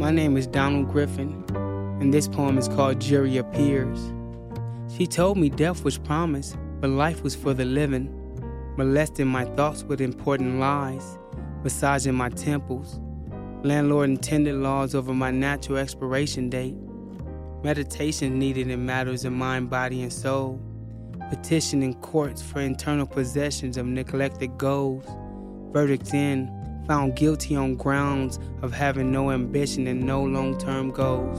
My name is Donald Griffin, and this poem is called Jury of Peers. She told me death was promised, but life was for the living, molesting my thoughts with important lies, massaging my temples, landlord intended laws over my natural expiration date, meditation needed in matters of mind, body, and soul, petitioning courts for internal possessions of neglected goals, verdicts in, found guilty on grounds of having no ambition and no long term goals.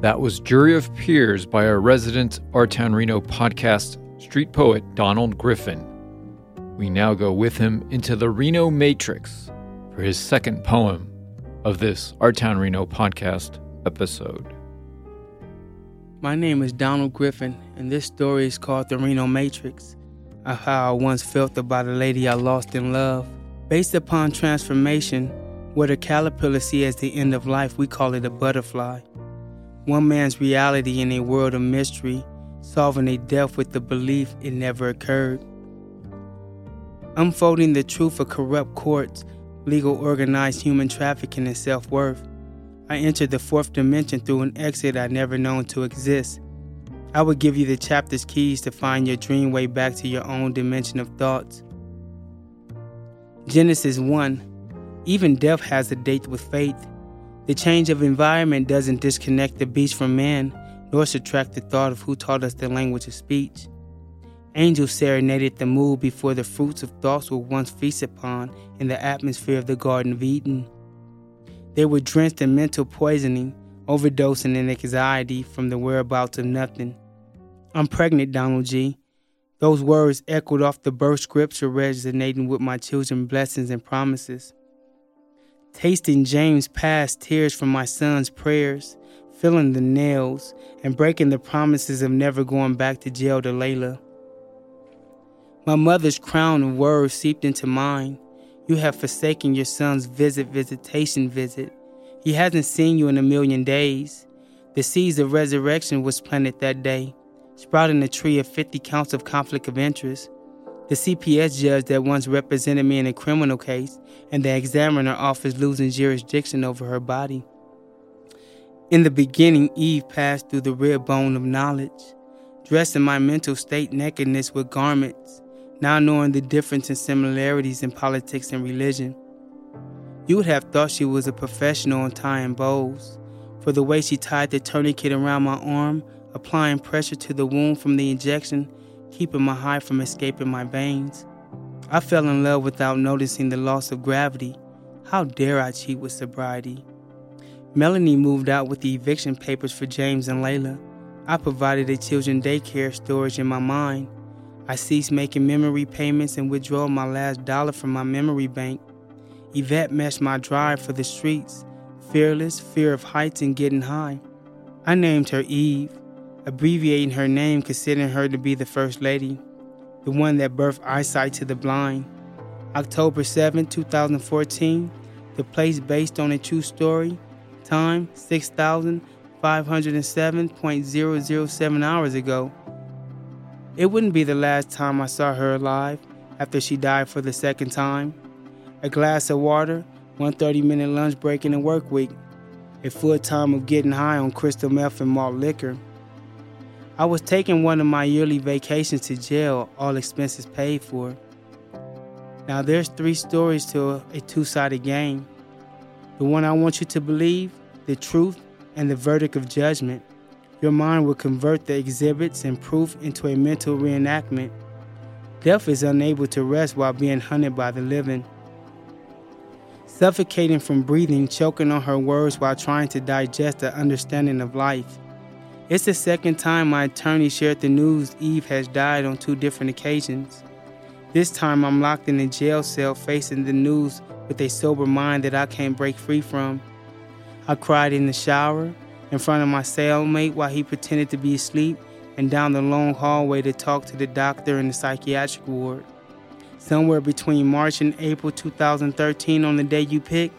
That was Jury of Peers by our resident Our Town Reno podcast, street poet Donald Griffin. We now go with him into the Reno Matrix for his second poem of this Our Town Reno podcast episode. My name is Donald Griffin, and this story is called The Reno Matrix of how I once felt about a lady I lost in love. Based upon transformation, what a caterpillar see as the end of life, we call it a butterfly. One man's reality in a world of mystery, solving a death with the belief it never occurred. Unfolding the truth of corrupt courts, legal organized human trafficking, and self worth. I entered the fourth dimension through an exit I'd never known to exist. I would give you the chapter's keys to find your dream way back to your own dimension of thoughts. Genesis 1 Even death has a date with faith. The change of environment doesn't disconnect the beast from man, nor subtract the thought of who taught us the language of speech. Angels serenaded the mood before the fruits of thoughts were once feasted upon in the atmosphere of the Garden of Eden. They were drenched in mental poisoning, overdosing in anxiety from the whereabouts of nothing. I'm pregnant, Donald G. Those words echoed off the birth scripture resonating with my children's blessings and promises. Tasting James' past tears from my son's prayers, feeling the nails, and breaking the promises of never going back to jail to Layla. My mother's crown of words seeped into mine. You have forsaken your son's visit, visitation visit. He hasn't seen you in a million days. The seeds of resurrection was planted that day sprouting a tree of 50 counts of conflict of interest. The CPS judge that once represented me in a criminal case and the examiner office losing jurisdiction over her body. In the beginning, Eve passed through the rib bone of knowledge, dressed in my mental state nakedness with garments, now knowing the difference and similarities in politics and religion. You would have thought she was a professional in tying bows, for the way she tied the tourniquet around my arm applying pressure to the wound from the injection, keeping my heart from escaping my veins. I fell in love without noticing the loss of gravity. How dare I cheat with sobriety? Melanie moved out with the eviction papers for James and Layla. I provided a children daycare storage in my mind. I ceased making memory payments and withdrew my last dollar from my memory bank. Yvette meshed my drive for the streets, fearless, fear of heights and getting high. I named her Eve abbreviating her name, considering her to be the First Lady, the one that birthed eyesight to the blind. October 7, 2014, the place based on a true story, time 6,507.007 hours ago. It wouldn't be the last time I saw her alive after she died for the second time. A glass of water, one 30 minute lunch break in a work week, a full time of getting high on crystal meth and malt liquor. I was taking one of my yearly vacations to jail, all expenses paid for. Now, there's three stories to a two sided game. The one I want you to believe, the truth, and the verdict of judgment. Your mind will convert the exhibits and proof into a mental reenactment. Death is unable to rest while being hunted by the living. Suffocating from breathing, choking on her words while trying to digest the understanding of life. It's the second time my attorney shared the news Eve has died on two different occasions. This time I'm locked in a jail cell facing the news with a sober mind that I can't break free from. I cried in the shower, in front of my cellmate while he pretended to be asleep, and down the long hallway to talk to the doctor in the psychiatric ward. Somewhere between March and April 2013, on the day you picked,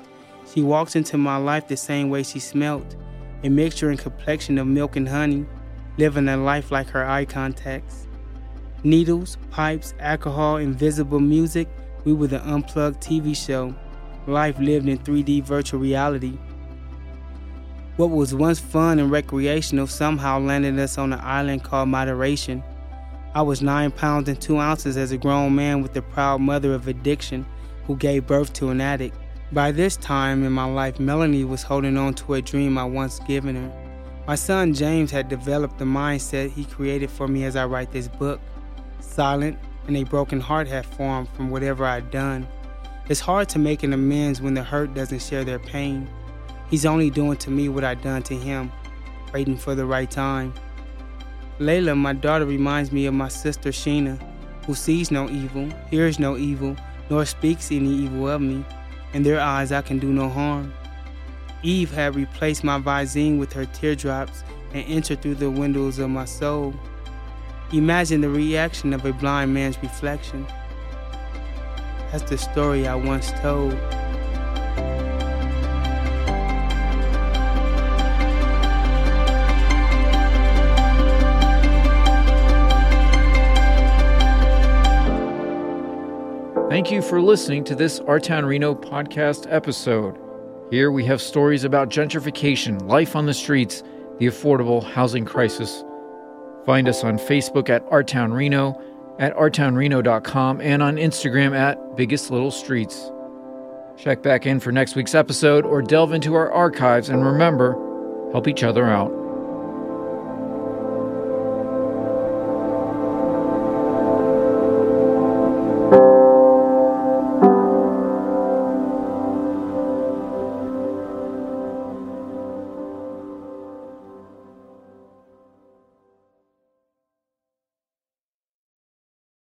she walks into my life the same way she smelt a mixture and complexion of milk and honey, living a life like her eye contacts. Needles, pipes, alcohol, invisible music, we were the unplugged TV show. life lived in 3D virtual reality. What was once fun and recreational somehow landed us on an island called Moderation. I was 9 pounds and 2 ounces as a grown man with the proud mother of addiction who gave birth to an addict. By this time in my life, Melanie was holding on to a dream I once given her. My son James had developed the mindset he created for me as I write this book. Silent and a broken heart had formed from whatever I'd done. It's hard to make an amends when the hurt doesn't share their pain. He's only doing to me what I've done to him, waiting for the right time. Layla, my daughter, reminds me of my sister Sheena, who sees no evil, hears no evil, nor speaks any evil of me. In their eyes, I can do no harm. Eve had replaced my visine with her teardrops and entered through the windows of my soul. Imagine the reaction of a blind man's reflection. That's the story I once told. Thank you for listening to this Our Town Reno podcast episode. Here we have stories about gentrification, life on the streets, the affordable housing crisis. Find us on Facebook at Our Town Reno, at ourtownreno.com, and on Instagram at Biggest Little Streets. Check back in for next week's episode or delve into our archives and remember, help each other out.